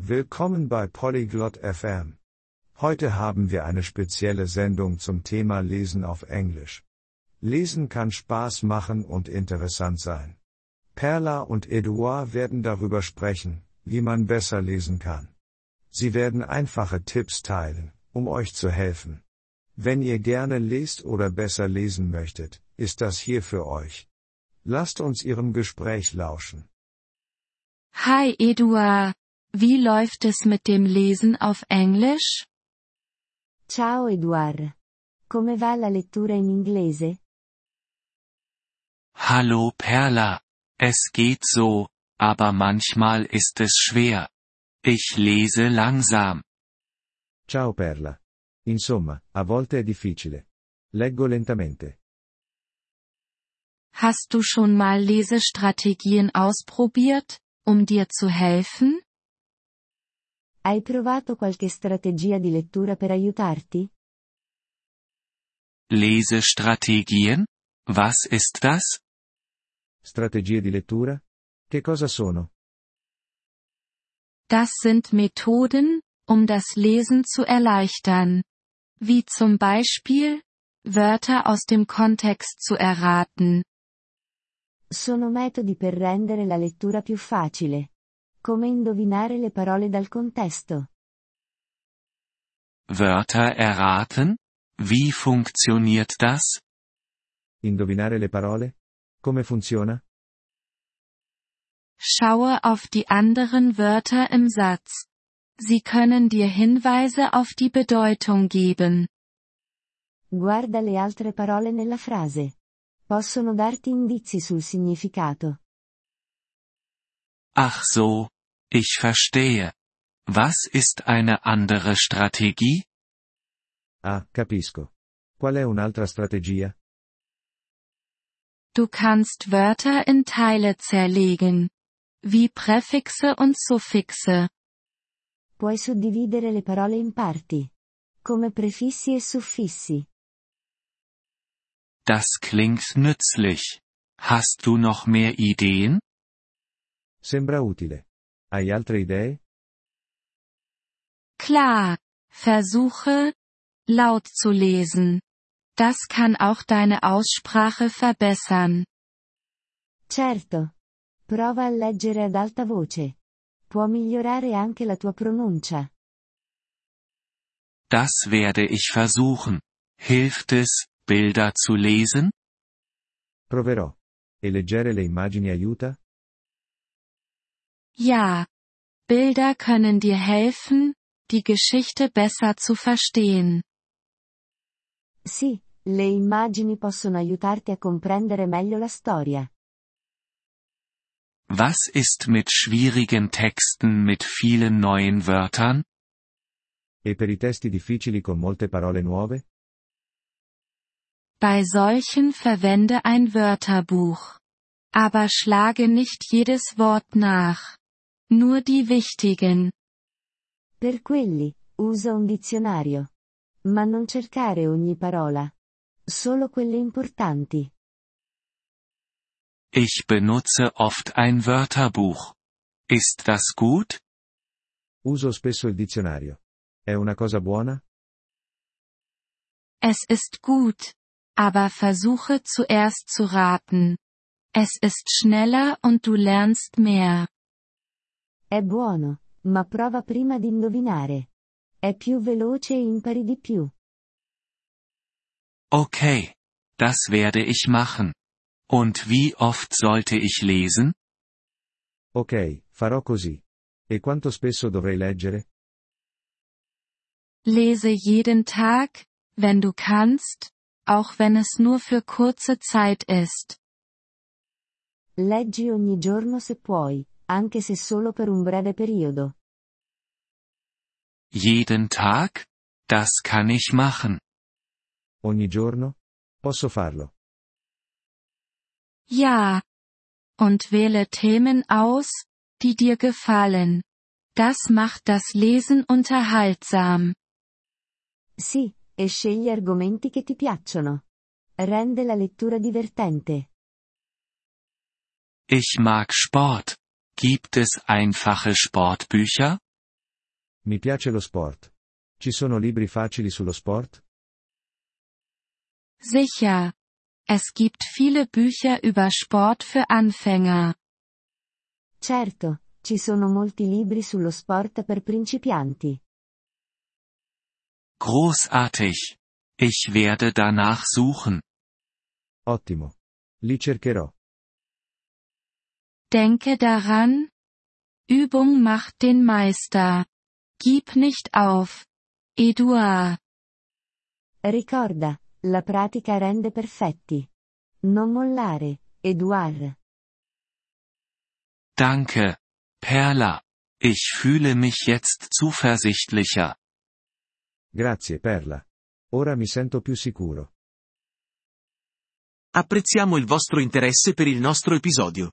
Willkommen bei Polyglot FM. Heute haben wir eine spezielle Sendung zum Thema Lesen auf Englisch. Lesen kann Spaß machen und interessant sein. Perla und Eduard werden darüber sprechen, wie man besser lesen kann. Sie werden einfache Tipps teilen, um euch zu helfen. Wenn ihr gerne lest oder besser lesen möchtet, ist das hier für euch. Lasst uns ihrem Gespräch lauschen. Hi Eduard, wie läuft es mit dem Lesen auf Englisch? Ciao Eduard. Come va la lettura in inglese? Hallo Perla. Es geht so, aber manchmal ist es schwer. Ich lese langsam. Ciao Perla. Insomma, a volte è difficile. Leggo lentamente. Hast du schon mal Lesestrategien ausprobiert, um dir zu helfen? Hai provato qualche strategia di lettura per aiutarti? Lesestrategien? Was ist das? Strategie di lettura? Che cosa sono? Das sind Methoden, um das Lesen zu erleichtern. Wie zum Beispiel, Wörter aus dem Kontext zu erraten. Sono metodi per rendere la lettura più facile. Come indovinare le parole dal contesto. Wörter erraten? Wie funktioniert das? Indovinare le parole? Come funziona? Schaue auf die anderen Wörter im Satz. Sie können dir Hinweise auf die Bedeutung geben. Guarda le altre parole nella frase. Possono darti indizi sul significato. Ach so, ich verstehe. Was ist eine andere Strategie? Ah, capisco. Qual è un'altra strategia? Du kannst Wörter in Teile zerlegen. Wie Präfixe und Suffixe. Puoi suddividere le parole in parti. Come prefissi e suffissi. Das klingt nützlich. Hast du noch mehr Ideen? Sembra utile. Hai altre idee? Klar. Versuche, laut zu lesen. Das kann auch deine Aussprache verbessern. Certo. Prova a leggere ad alta voce. Può migliorare anche la tua pronuncia. Das werde ich versuchen. Hilft es, Bilder zu lesen? Proverò. E leggere le immagini aiuta? Ja. Bilder können dir helfen, die Geschichte besser zu verstehen. Sì, le immagini possono aiutarti a comprendere meglio la storia. Was ist mit schwierigen Texten mit vielen neuen Wörtern? E per i testi difficili con molte parole nuove? Bei solchen verwende ein Wörterbuch. Aber schlage nicht jedes Wort nach. Nur die wichtigen. Per quelli, usa un dizionario. Ma non cercare ogni parola. Solo quelle importanti. Ich benutze oft ein Wörterbuch. Ist das gut? Uso spesso il dizionario. È una cosa buona? Es ist gut. Aber versuche zuerst zu raten. Es ist schneller und du lernst mehr. È buono, ma prova prima di indovinare. È più veloce e impari di più. Okay. Das werde ich machen. Und wie oft sollte ich lesen? Ok, farò così. E quanto spesso dovrei leggere? Lese jeden Tag, wenn du kannst, auch wenn es nur für kurze Zeit ist. Leggi ogni giorno se puoi, anche se solo per un breve periodo. Jeden Tag? Das kann ich machen. Ogni giorno? Posso farlo. Ja. Und wähle Themen aus, die dir gefallen. Das macht das Lesen unterhaltsam. Sì, e scegli argomenti che ti piacciono. Rende la lettura divertente. Ich mag Sport. Gibt es einfache Sportbücher? Mi piace lo sport. Ci sono libri facili sullo sport? Sicher. Es gibt viele Bücher über Sport für Anfänger. Certo, ci sono molti libri sullo sport per principianti. Großartig. Ich werde danach suchen. Ottimo. Li cercherò. Denke daran. Übung macht den Meister. Gib nicht auf. Eduard. Ricorda, la pratica rende perfetti. Non mollare, Eduard. Danke, Perla. Ich fühle mich jetzt zuversichtlicher. Grazie Perla. Ora mi sento più sicuro. Apprezziamo il vostro interesse per il nostro episodio.